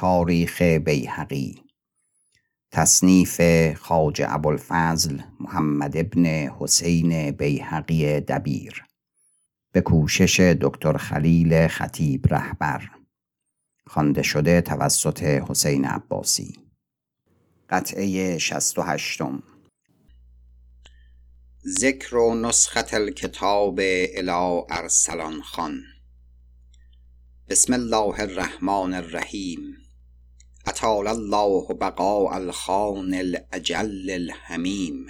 تاریخ بیهقی تصنیف خواجه ابوالفضل محمد ابن حسین بیهقی دبیر به کوشش دکتر خلیل خطیب رهبر خوانده شده توسط حسین عباسی. قطعه شست و هشتم. ذکر و نسخت الکتاب الی ارسلان خان. بسم الله الرحمن الرحیم. اطال الله بقاء الخان الاجل الحمیم.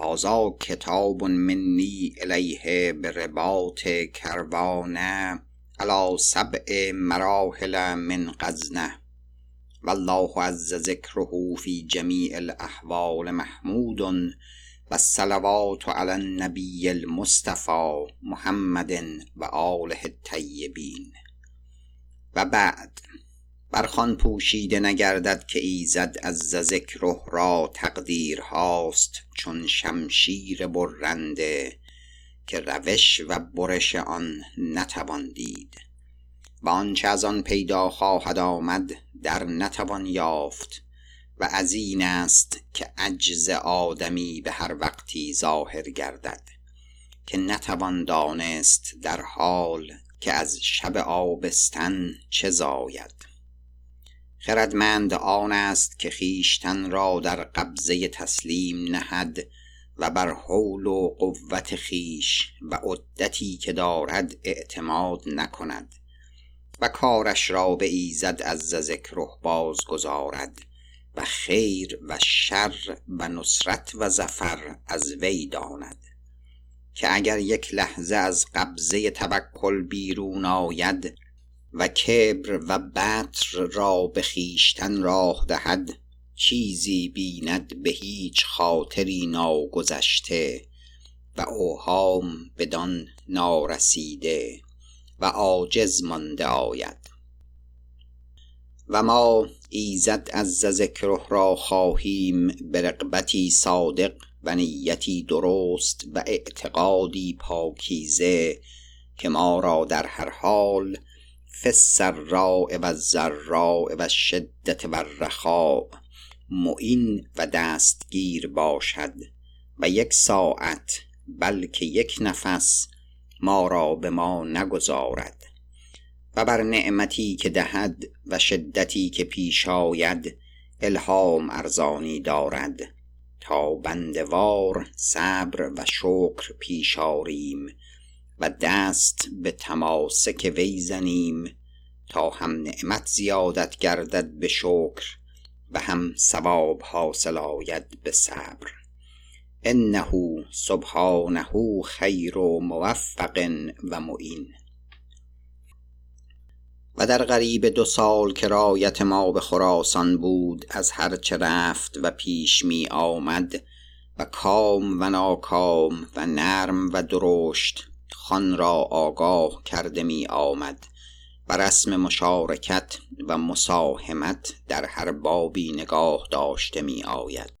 هذا کتاب منی الیه برباط کروانه علی سبع مراحل من غزنه. والله عز ذکره فی جمیع الاحوال محمود و علی النبی المصطفى محمد و آله الطیبین. و بعد بر خوان پوشیده نگردد که ایزد عز ذکره را تقدیرهاست چون شمشیر برنده که روش و برش آن نتوان دید. و آنچه از آن پیدا خواهد آمد در نتوان یافت و از این است که عجز آدمی به هر وقتی ظاهر گردد که نتوان دانست در حال که از شب آبستن چه زاید. خردمند آن است که خویشتن را در قبضه تسلیم نهد و بر حول و قوت خویش و عدتی که دارد اعتماد نکند و کارش را به ایزد عز ذکره بازگذارد و خیر و شر و نصرت و ظفر از وی داند که اگر یک لحظه از قبضه توکل بیرون آید و کبر و بطر را به خویشتن راه دهد چیزی بیند به هیچ خاطری ناگذشته و اوهام بدان نارسیده و عاجز مانده آید. و ما ایزد عز ذکره را خواهیم به رغبتی صادق و نیتی درست و اعتقادی پاکیزه که ما را در هر حال فی السراء و الضراء و الشدة و الرخاء. معین و دستگیر باشد و یک ساعت بلکه یک نفس ما را به ما نگذارد. و بر نعمتی که دهد و شدتی که پیش آید الهام ارزانی دارد. تا بندوار صبر و شکر پیش آریم. و دست به تماسک وی زنیم تا هم نعمت زیادت گردد به شکر و هم ثواب حاصل آید به صبر. انه سبحانه خیر و موفق و معین. و در قریب دو سال که رایت ما به خراسان بود از هر چه رفت و پیش می آمد و کام و ناکام و نرم و درشت خان را آگاه کرده می آمد. و رسم مشارکت و مساهمت در هر بابی نگاه داشته می آید.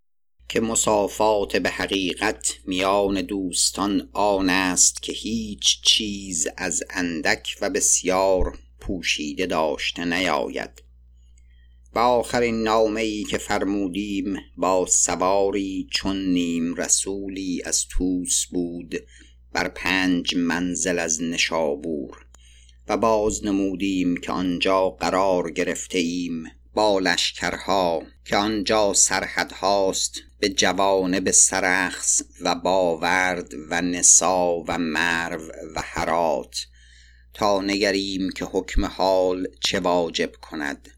که مسافات به حقیقت میان دوستان آن است که هیچ چیز از اندک و بسیار پوشیده داشته نیاید. و آخرین نامه که فرمودیم با سواری چون نیم رسولی از توس بود بر پنج منزل از نشابور و باز نمودیم که آنجا قرار گرفته ایم با لشکرها که آنجا سرحدهاست به جوانب سرخس و باورد و نسا و مرو و هرات تا نگریم که حکم حال چه واجب کند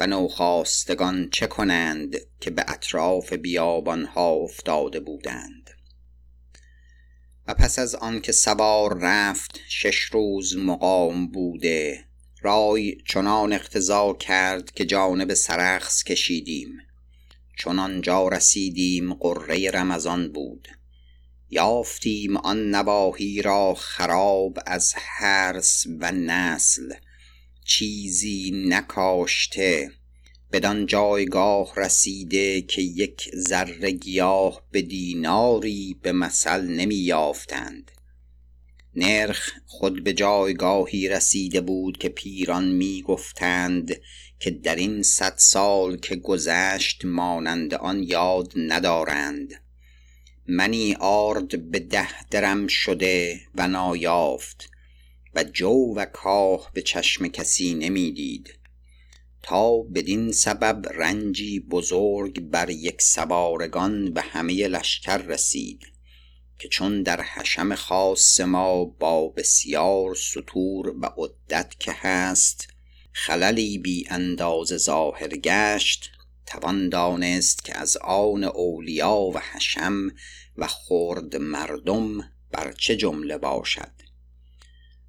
و نوخاستگان چه کنند که به اطراف بیابانها افتاده بودند. و پس از آنکه سوار رفت شش روز مقام بوده. رای چنان اقتضا کرد که جانب سرخس کشیدیم. چون آنجا رسیدیم غره رمضان بود. یافتیم آن نواحی را خراب از حرث و نسل. چیزی نکاشته بدان جایگاه رسیده که یک ذره گیاه به دیناری به مثل نمی یافتند. نرخ خود به جایگاهی رسیده بود که پیران می گفتند که در این صد سال که گذشت مانند آن یاد ندارند. منی آرد به ده درم شده و نایافت و جو و کاه به چشم کسی نمی‌دید تا بدین سبب رنجی بزرگ بر یک سوارگان به همه لشکر رسید که چون در حشم خاص ما با بسیار سطور و عدت که هست خللی بی اندازه ظاهر گشت توان دانست که از آن اولیا و حشم و خرد مردم بر چه جمله باشد.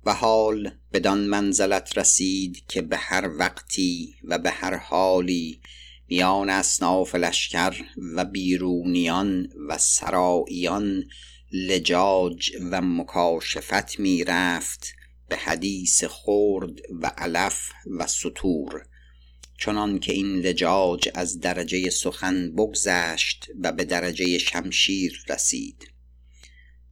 و حال بدان منزلت رسید که به هر وقتی و به هر حالی میان اصناف لشکر و بیرونیان و سراییان لجاج و مکاشفت می رفت به حدیث خرد و علف و سطور. چنان که این لجاج از درجه سخن بگذشت و به درجه شمشیر رسید.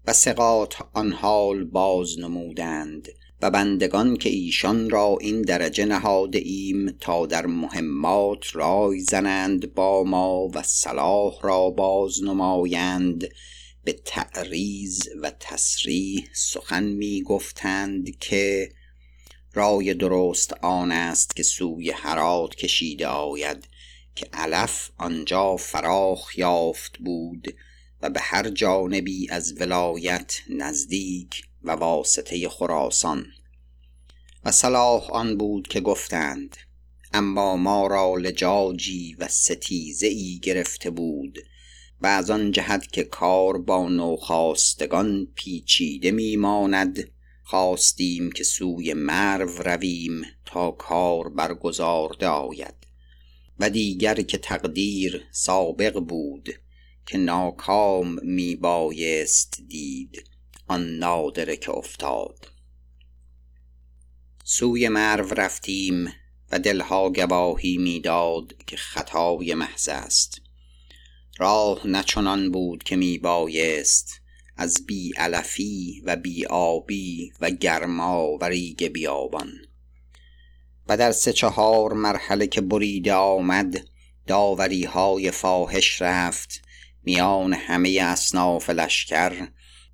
و سقاط آن حال باز نمودند و بندگان که ایشان را این درجه نهاده ایم تا در مهمات رای زنند با ما و صلاح را باز نمایند به تعریز و تصریح سخن می گفتند که رای درست آن است که سوی هرات کشیده آید که علف آنجا فراخ یافت بود و به هر جانبی از ولایت نزدیک و واسطه خراسان. و صلاح آن بود که گفتند اما ما را لجاجی و ستیزه ای گرفته بود و از آن جهت که کار با نوخاستگان پیچیده میماند خواستیم که سوی مرو رویم تا کار برگزارده آید. و دیگر که تقدیر سابق بود. که ناکام می بایست دید آن نادره که افتاد. سوی مرو رفتیم و دلها گواهی می‌داد که خطای محض است. راه نچنان بود که می بایست از بی علفی و بی آبی و گرما و ریگ بیابان. و در سه چهار مرحله که بریده آمد داوری های فاحش رفت میان همه اصناف لشکر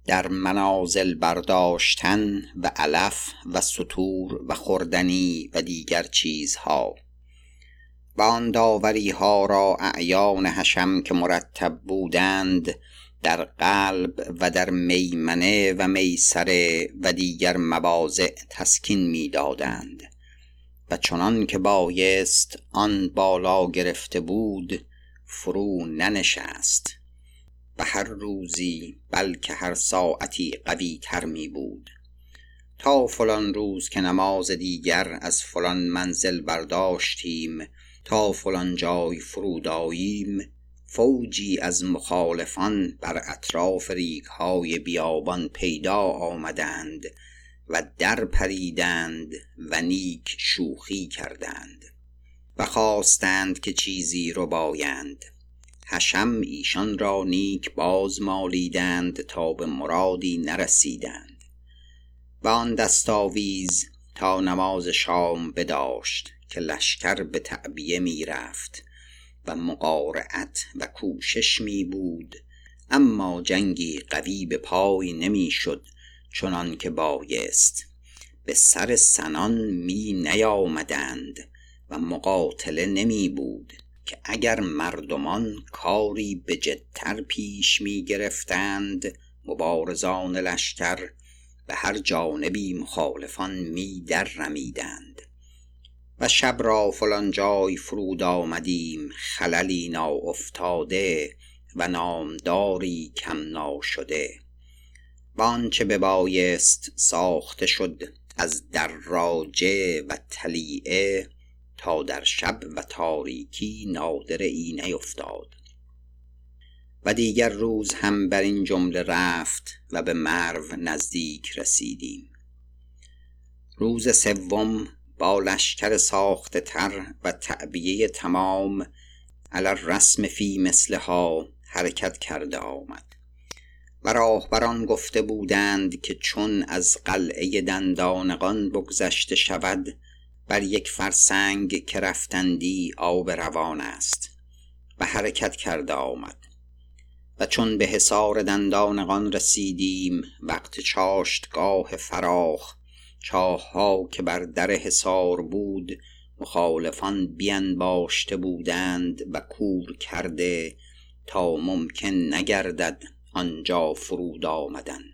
در منازل برداشتن و علف و سطور و خوردنی و دیگر چیزها. و آن داوری ها را اعیان حشم که مرتب بودند در قلب و در میمنه و میسره و دیگر مواضع تسکین می‌دادند. و چنان که بایست آن بالا گرفته بود فرو ننشست. و هر روزی بلکه هر ساعتی قوی تر می بود. تا فلان روز که نماز دیگر از فلان منزل برداشتیم تا فلان جای فروداییم فوجی از مخالفان بر اطراف های بیابان پیدا آمدند و در پریدند و نیک شوخی کردند و خواستند که چیزی رو بایند. حشم ایشان را نیک باز مالیدند تا به مرادی نرسیدند. و آن دستاویز تا نماز شام بداشت که لشکر به تعبیه می رفت و مقارعت و کوشش می بود. اما جنگی قوی به پای نمی شد چنان که بایست به سر سنان می نیامدند و مقاتله نمی بود. که اگر مردمان کاری به جدتر پیش می گرفتند مبارزان لشکر به هر جانبی مخالفان می در رمیدند. و شب را فلان جای فرود آمدیم خللی نا افتاده و نامداری کم ناشده. و آنچه ببایست ساخته شد از دراجه و تلیعه تا در شب و تاریکی نادر ای نیفتاد. و دیگر روز هم بر این جمله رفت و به مرو نزدیک رسیدیم. روز سوم با لشکر ساخته تر و تعبیه تمام علی رسم فی مثلها حرکت کرده آمد. و راهبران گفته بودند که چون از قلعه دندانقان بگذشته شود بر یک فرسنگ که رفتندی آب روان است و حرکت کرده آمد و چون به حصار دندانقان رسیدیم وقت چاشتگاه فراخ چاه که بر در حصار بود مخالفان باشته بودند و کور کرده تا ممکن نگردد آنجا فرود آمدن.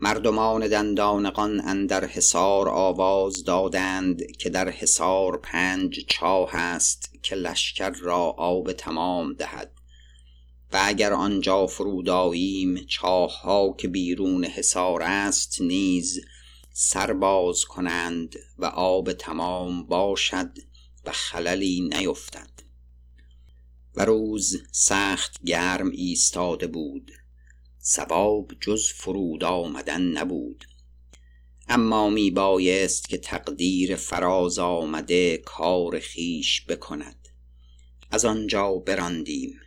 مردمان دندانقان اندر حصار آواز دادند که در حصار پنج چاه است که لشکر را آب تمام دهد. و اگر آنجا فرود آییم چاه ها که بیرون حصار است نیز سرباز کنند و آب تمام باشد و خللی نیفتد. و روز سخت گرم ایستاده بود. سباب جز فرود آمدن نبود. اما می بایست که تقدیر فراز آمده کار خیش بکند. از آنجا براندیم.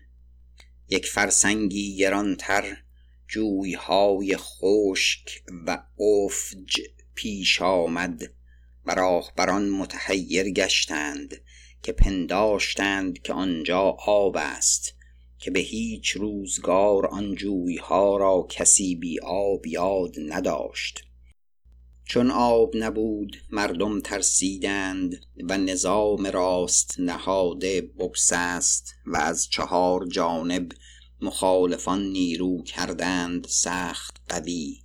یک فرسنگی گرانتر جویهای خشک و افج پیش آمد و راهبران متحیر گشتند که پنداشتند که آنجا آب است. که به هیچ روزگار آن جویها را کسی بی آب یاد نداشت. چون آب نبود مردم ترسیدند و نظام راست نهاده بگسست و از چهار جانب مخالفان نیرو کردند سخت قوی.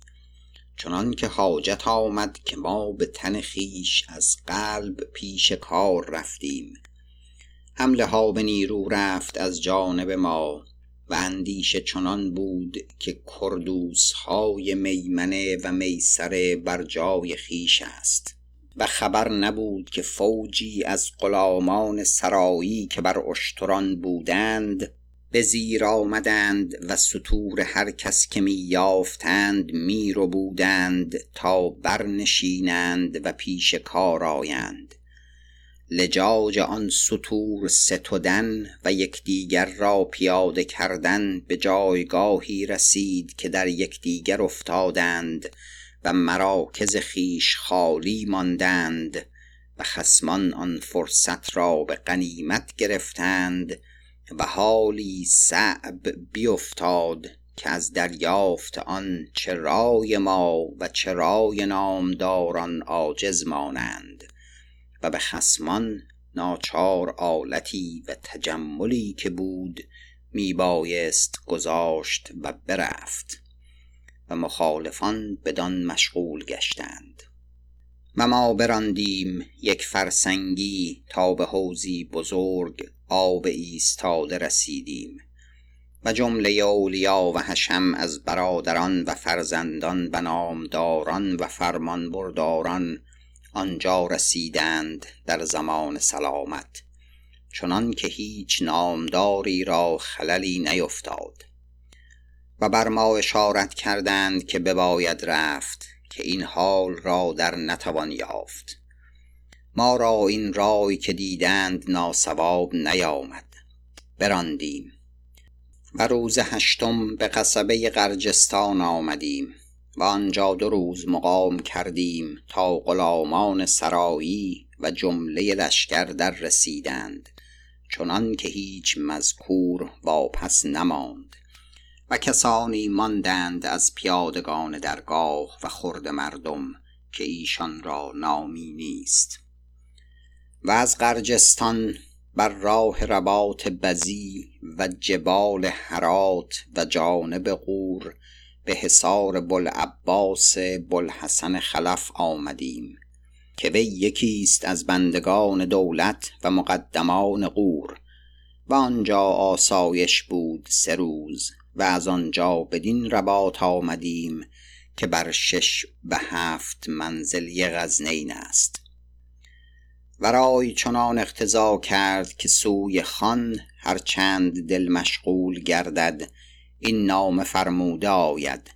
چنان که حاجت آمد که ما به تن خیش از قلب پیش کار رفتیم. حمله ها به نیرو رفت از جانب ما و اندیشه چنان بود که کردوس های میمنه و میسره بر جای خیش است و خبر نبود که فوجی از غلامان سرایی که بر اشتران بودند به زیر آمدند و سطور هر کس که می یافتند می رو بودند تا برنشینند و پیش کار آیند. لجاج آن سطور ستودن و یکدیگر را پیاده کردن به جایگاهی رسید که در یکدیگر افتادند و مراکز خیش خالی ماندند و خسمان آن فرصت را به غنیمت گرفتند و حالی صعب بیفتاد که از دریافت آن چرای ما و چرای نامداران عاجز مانند. و به خسمان ناچار آلتی و تجملی که بود می بایست گذاشت و برفت و مخالفان بدان مشغول گشتند. و ما براندیم یک فرسنگی تا به حوزی بزرگ آب ایستاده رسیدیم و جمله اولیا و حشم از برادران و فرزندان و نامداران و فرمان برداران آنجا رسیدند در زمان سلامت چنان که هیچ نامداری را خللی نیفتاد. و بر ما اشارت کردند که بباید رفت که این حال را در نتوان یافت. ما را این رای که دیدند ناسواب نیامد. براندیم. و روز هشتم به قصبه غرجستان آمدیم. و آنجا دو روز مقام کردیم تا غلامان سرایی و جمله لشکر در رسیدند چنان که هیچ مذکور واپس نماند. و کسانی ماندند از پیادگان درگاه و خرد مردم که ایشان را نامی نیست. و از قرجستان بر راه رباط بزی و جبال حرات و جانب غور به حصار بلعباس بلحسن خلف آمدیم که وی یکیست از بندگان دولت و مقدمان غور. و آنجا آسایش بود سه روز و از آنجا بدین رباط آمدیم که بر شش به هفت منزلی غزنین است. ورای چنان اقتضا کرد که سوی خان هرچند دل مشغول گردد این نام فرموده آید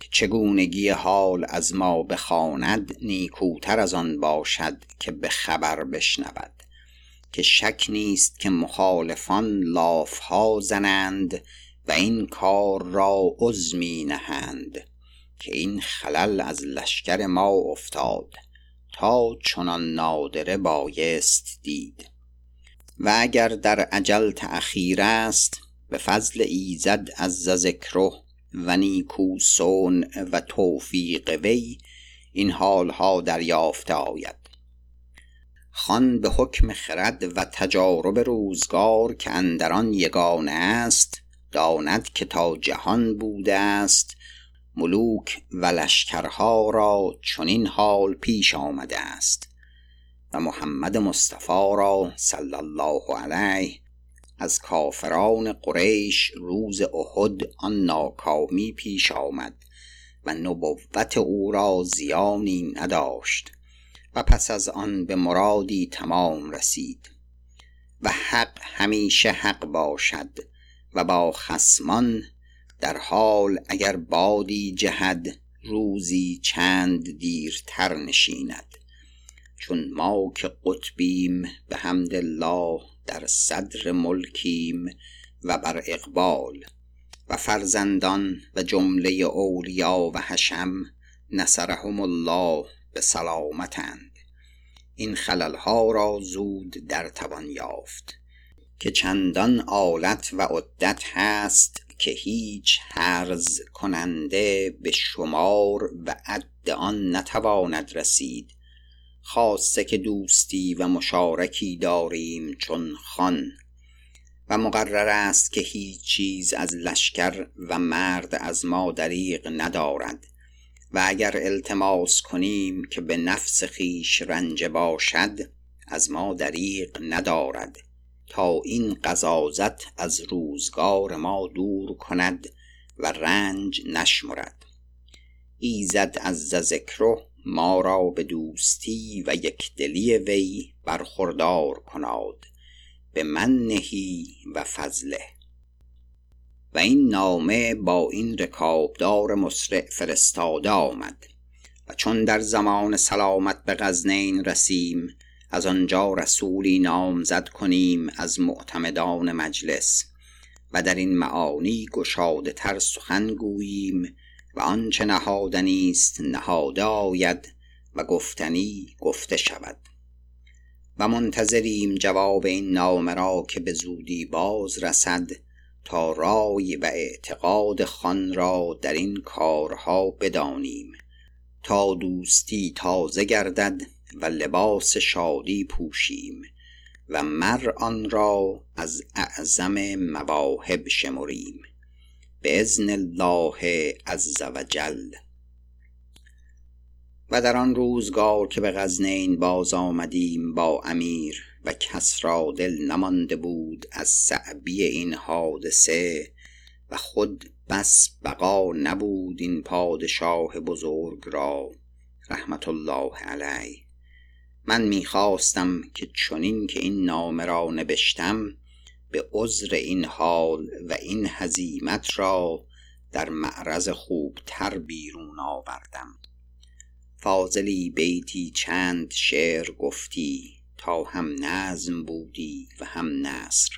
که چگونگی حال از ما بخواند نیکوتر از آن باشد که به خبر بشنود که شک نیست که مخالفان لاف ها زنند و این کار را عزمی نهند که این خلل از لشکر ما افتاد تا چنان نادره بایست دید. و اگر در عجل تأخیر است به فضل ایزد از ذکره و نیکو و توفیق وی این حالها دریافته آید. خان به حکم خرد و تجارب روزگار که اندران یگانه است داند که تا جهان بوده است ملوک و لشکرها را چنین حال پیش آمده است. و محمد مصطفی را صلی الله علیه از کافران قریش روز احد آن ناکامی پیش آمد و نبوت او را زیانی نداشت و پس از آن به مرادی تمام رسید و حق همیشه حق باشد و با خسمان در حال اگر بادی جهد روزی چند دیرتر نشیند چون ما که قطبیم به حمد الله در صدر ملکیم و بر اقبال و فرزندان و جمله اولیا و حشم نصرهم الله به سلامتند این خللها را زود در توان یافت که چندان آلت و عدت هست که هیچ حرز کننده به شمار و عد آن نتواند رسید. خاصه که دوستی و مشارکی داریم چون خان. و مقرر است که هیچ چیز از لشکر و مرد از ما دریغ ندارد. و اگر التماس کنیم که به نفس خیش رنج باشد از ما دریغ ندارد. تا این قضازت از روزگار ما دور کند و رنج نشمرد. ایزد از ذکره ما را به دوستی و یکدلی وی برخوردار کناد به منهی و فضله. و این نامه با این رکابدار مسرع فرستاده آمد. و چون در زمان سلامت به غزنین رسیم از آنجا رسولی نامزد کنیم از معتمدان مجلس. و در این معانی گشاده تر سخن گوییم و آنچه نهادنی است نهاده آید و گفتنی گفته شود. و منتظریم جواب این نامه را که به زودی باز رسد تا رای و اعتقاد خان را در این کارها بدانیم. تا دوستی تازه گردد و لباس شادی پوشیم و مر آن را از اعظم مواهب شمریم. ازن الله عز وجل و در آن روزگار که به غزنین باز آمدیم با امیر و کس را دل نمانده بود از صعبی این حادثه و خود بس بقا نبود این پادشاه بزرگ را رحمت الله علیه. من می‌خواستم که چنین که این نامه را نوشتم به عذر این حال و این هزیمت را در معرض خوبتر بیرون آوردم. فاضلی بیتی چند شعر گفتی تا هم نظم بودی و هم نصر.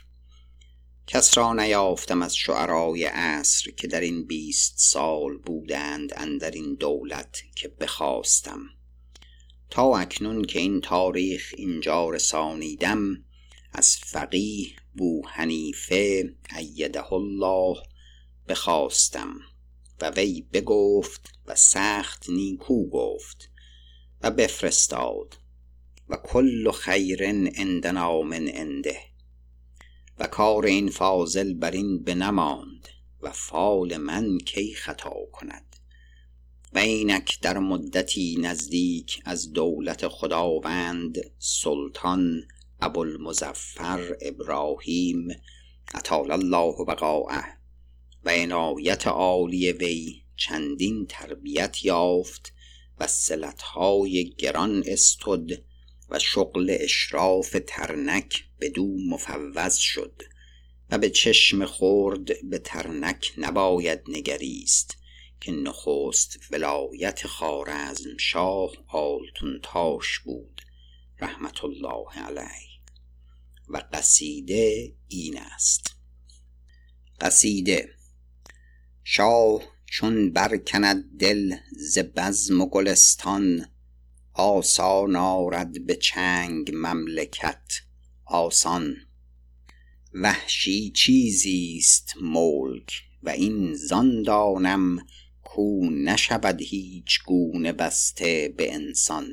کس را نیافتم از شعرای عصر که در این بیست سال بودند اندر این دولت که بخواستم. تا اکنون که این تاریخ اینجا رسانیدم از فقیه بو حنیفه ایده الله بخواستم و وی بگفت و سخت نیکو گفت و بفرستاد و کل خیر عندنا من عنده و کار این فاضل بر این بنماند و فال من کی خطا کند و اینک در مدتی نزدیک از دولت خداوند سلطان ابوالمظفر ابراهیم اطال الله بقاءه و عنایت عالی وی چندین تربیت یافت و سلطهای گران استد و شغل اشراف ترنک دو مفوض شد و به چشم خورد به ترنک نباید نگریست که نخست ولایت خارزم شاه آلتون تاش بود رحمت الله علیه. و قصیده این است. قصیده شاه چون برکند دل ز بزم و گلستان آسان آرد به چنگ مملکت آسان. وحشی چیزیست ملک و این زان دانم کو نشود هیچگونه بسته به انسان.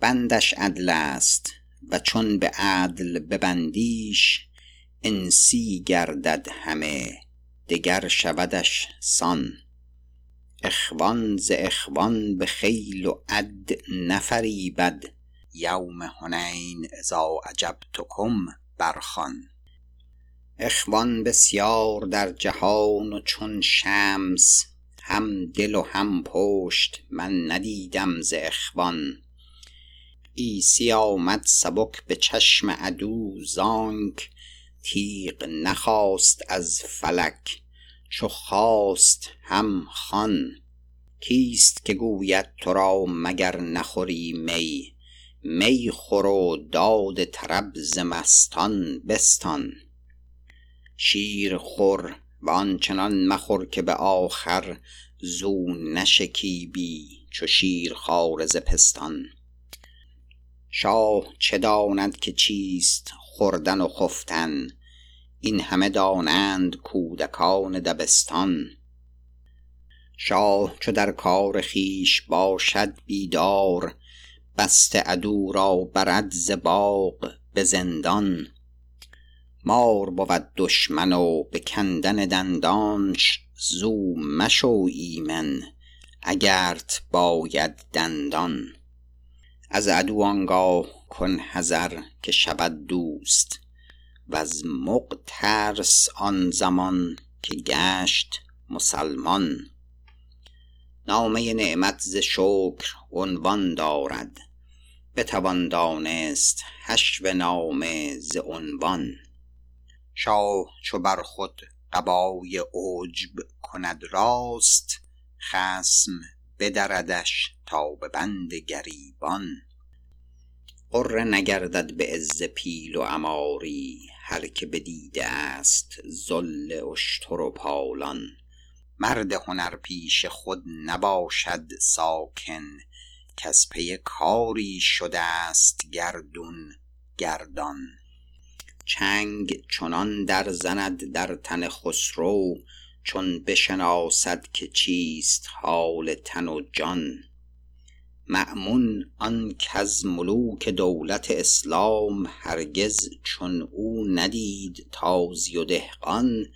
بندش عدلست و چون به عدل ببندیش انسی گردد همه دگر شودش سان. اخوان ز اخوان به خیل و عد نفریبد یوم حنین اذا اجبتکم برخوان اخوان بسیار در جهان و چون شمس هم دل و هم پشت من ندیدم ز اخوان. عیسی آمد سبک به چشم عدو زانک تیغ نخواست از فلک چو خواست هم خوان. کیست که گوید تو را مگر نخوری می؟ می خور و داد طرب ز مستان بستان. شیر خور و آنچنان مخور که به آخر زو نشکیبی چو شیرخواره ز پستان. شاه چه داند که چیست خوردن و خفتن؟ این همه دانند کودکان دبستان. شاه چو در کار خویش باشد بیدار بسته عدو را برد ز باغ به زندان. مار بود دشمن و به کندن دندانش زو مشو ایمن اگرت باید دندان. از عدو آنگاه کن حذر که شود دوست وز مغ ترس آن زمان که گشت مسلمان. نامه نعمت ز شکر عنوان دارد بتوان دانست حشو نامه ز عنوان. شاه چو بر خود قبای عجب کند راست خصم بدردش تا به بند گریبان. غره نگردد به عز پیل و عماری هر که بدیده است ذل اشتر و پالان. مرد هنرپیشه خود نباشد ساکن کز پی کاری شده است گردون گردان. چنگ چنان در زند در تن خسرو چون بشناسد که چیست حال تن و جان. مأمون آن کز ملوک دولت اسلام هرگز چون او ندید تازی و دهقان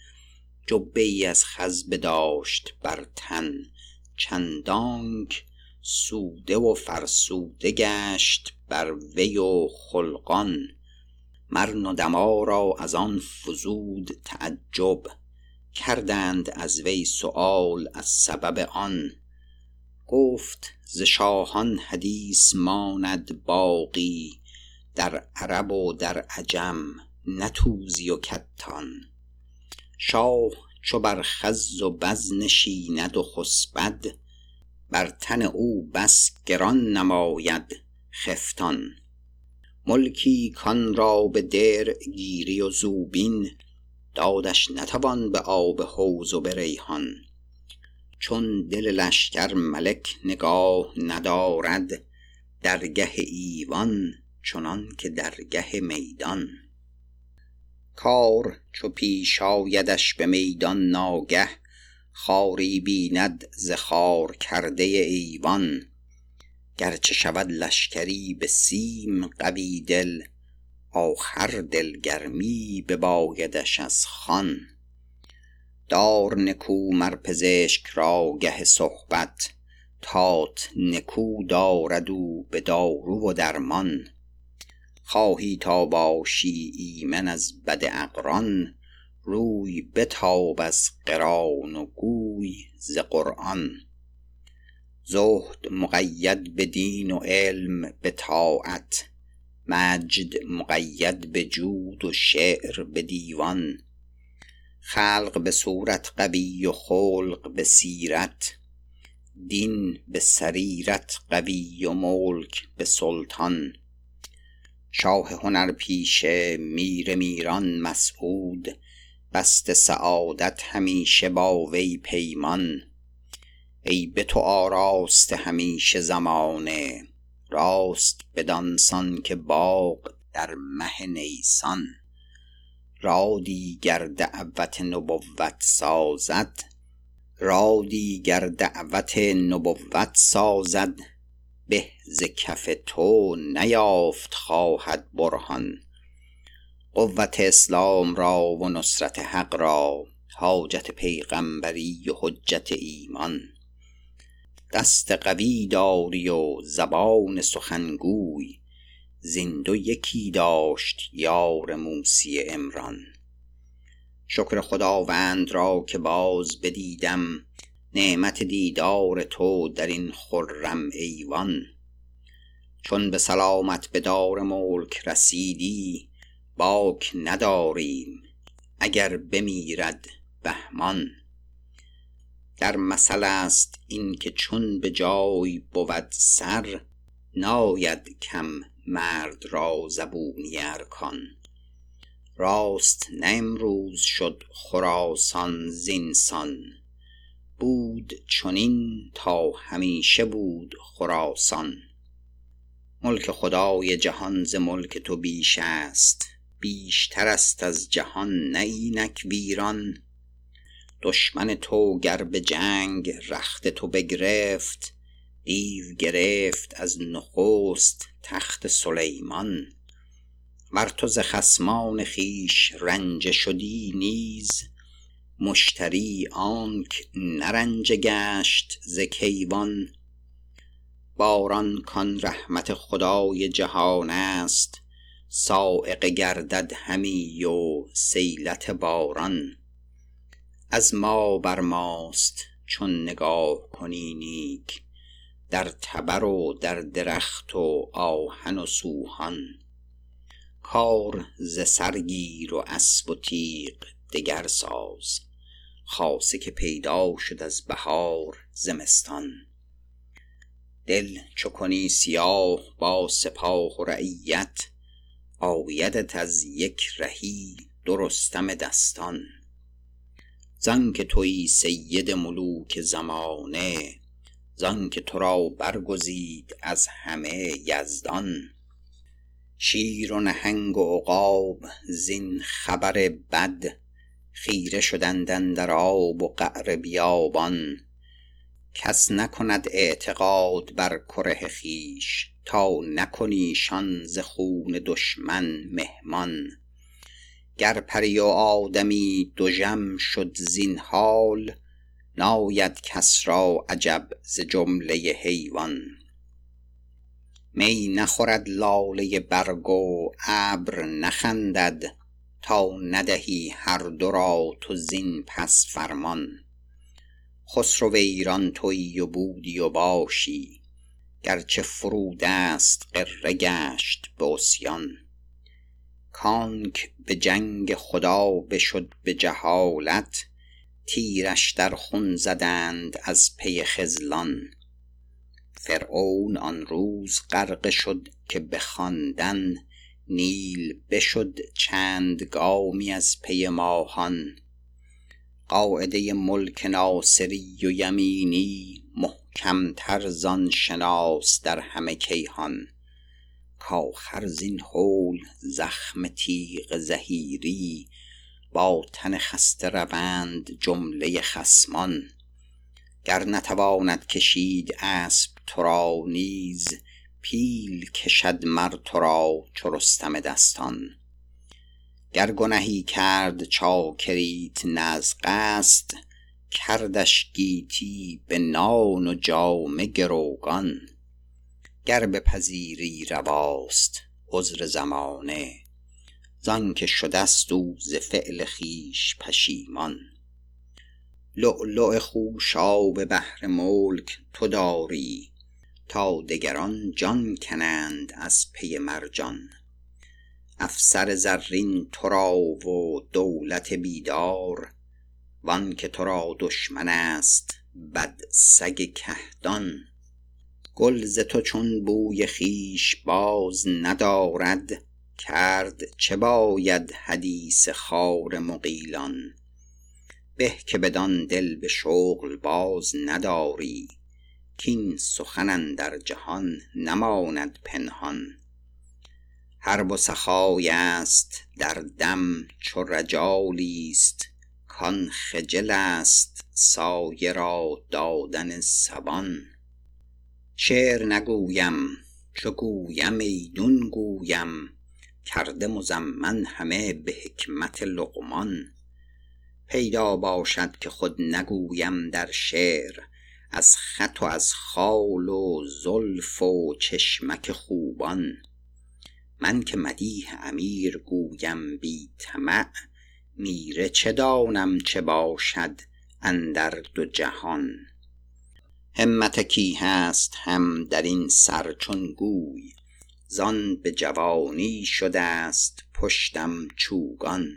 جبه ای از خز بداشت بر تن. چندانک سوده و فرسوده گشت بر وی و خلقان. مر ندما را از آن فزود تعجب. کردند از وی سؤال از سبب آن. گفت ز شاهان حدیث ماند باقی در عرب و در عجم نه توزی و کتان. شاه چو بر خز و بز نشیند و خسبد بر تن او بس گران نماید خفتان. ملکی کان را به درع گیری و زوبین دادش نتوان به آب حوض و به چون دل لشکر ملک نگاه ندارد درگه ایوان چنان که درگه میدان. کار چو پیش آیدش به میدان ناگه خاری بیند ز خار کرده ایوان. گرچه شود لشکری به سیم قوی دل آخر دلگرمی ببایدش از خوان دار نکو مر پزشک را گه صحبت تات نکو دارد او به دارو و درمان. خواهی تا باشی ایمن از بد اقران روی بتاب از قران و گوی ز قرآن. زهد مقید به دین و علم به طاعت. مجد مقید به جود و شعر به دیوان خلق به صورت قوی و خلق به سیرت دین به سریرت قوی و ملک به سلطان. شاه هنرپیشه میر میران مسعود بست سعادت همیشه با وی پیمان. ای به تو آراسته همیشه زمانه راست بدانسان که باغ در مه نیسان. را دیگر دعوت نبوت سازد را دیگر دعوت نبوت سازد به ز کف تو نیافت خواهد برهان. قوت اسلام را و نصرت حق را حاجت پیغمبری و حجت ایمان. دست قوی داری و زبان سخنگوی. زین دو یکی داشت یار موسی عمران. شکر خداوند را که باز بدیدم نعمت دیدار تو در این خرم ایوان. چون به سلامت به دار ملک رسیدی باک نداریم اگر بمیرد بهمان. در مثل است این که چون به جای بود سر ناید کم مرد را زبونی ارکان. راست نه امروز شد خراسان زینسان بود چنین تا همیشه بود خراسان. ملک خدای جهان ز ملک تو بیش است بیشتر است از جهان نه اینک ویران. دشمن تو گر به جنگ رخت تو بگرفت دیو گرفت از نخست تخت سلیمان. ور تو ز خصمان خویش رنجه شدی نیز مشتری آنک نه رنجه گشت ز کیوان. باران کان رحمت خدای جهان است صاعقه گردد همی و سیلت باران. از ما بر ماست چون نگاه کنی نیک در تبر و در درخت و آهن و سوهان. کار ز سر گیر و اسب و تیغ دگر ساز خاصه که پیدا شد از بهار زمستان. دل چو کنی سیاه با سپاه و رعیت آیدت از یک رهی دو رستم دستان. زانک تویی سید ملوک زمانه زانک تو را برگزید از همه یزدان. شیر و نهنگ و عقاب زین خبر بد خیره شدند اندر آب و قعر بیابان. کس نکند اعتقاد بر کره خویش تا نکنیشان ز خون دشمن مهمان. گر پری و آدمی دژم شد زین حال ناید کس را عجب ز جمله حیوان. می نخورد لاله برگ و ابر نخندد تا ندهی هر دو را تو زین پس فرمان. خسرو ایران تویی و بودی و باشی گرچه فرود است غره گشت به کانک به جنگ خدا بشد به جهالت تیرش در خون زدند از پی خذلان. فرعون آن روز غرقه شد که به خواندن نیل بشد چند گامی از پی ماهان. قاعده ملک ناصری و یمینی محکمتر زان شناس در همه کیهان. کاخر زین هول زخم تیغ زحیری با تن خسته روند جمله خصمان. گر نتواند کشید اسب تو را نیز پیل کشد مر تو را چو رستم دستان. گر گنهی کرد چاکریت نه از قصد کردش گیتی به نان و جامه گروگان. گر بپذیری رواست عذر زمانه زانک شدست او ز فعل خویش پشیمان. لؤلؤ خوشاب بحر ملک تو داری تا دگران جان کنند از پی مرجان. افسر زرین تو را و دولت بیدار وانک تو را دشمن است بد سگ کهدان. گل ز تو چون بوی خویش باز ندارد کرد چه باید حدیث خار مغیلان؟ به که بدان دل به شغل باز نداری کین سخن در جهان نماند پنهان. حرب و سخای است در دم چو رجالی است کان خجل است سایه را دادن سبان. شعر نگویم چو گویم ایدون گویم کرده مضمن همه به حکمت لقمان. پیدا باشد که خود نگویم در شعر از خط و از خال و زلف و چشمک خوبان. من که مدیح امیر گویم بی طمع میره چه دانم چه باشد اندر دو جهان. همت کی هست هم در این سر چون گوی. زان به جوانی شده است پشتم چوگان.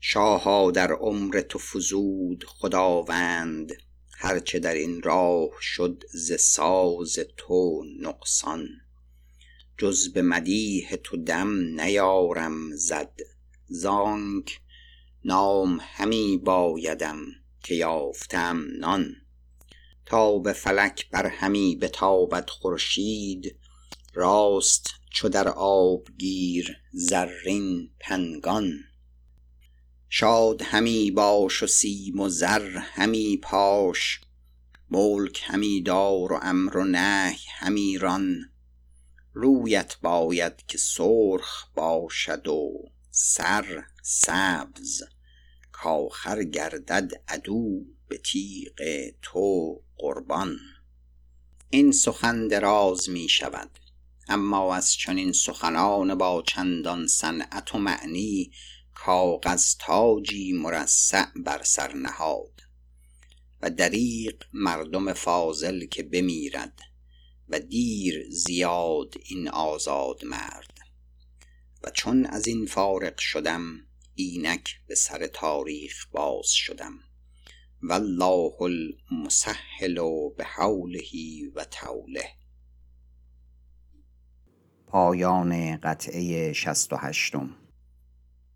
شاها در عمر تو فزود خداوند هرچه در این راه شد ز ساز تو نقصان. جز به مدیح تو دم نیارم زد زانک نام همی بایدم که یافته ام نان. تا به فلک بر همی بتابد خورشید راست چو در آبگیر زرین پنگان. شاد همی باش و سیم و زر همی پاش ملک همی دار و امر و نهی همی ران. رویت باید که سرخ باشد و سر سبز کآخر گردد عدو به تیغ تو. قربان. این سخن دراز می شود اما از چنین سخنان با چندان صنعت و معنی کاغذ تاجی مرصع بر سر نهاد و دریغ مردم فاضل که بمیرد و دیر زیاد این آزاد مرد. و چون از این فارغ شدم اینک به سر تاریخ باز شدم. والله المسهل بحوله و طوله. پایان قطعه و هشتم.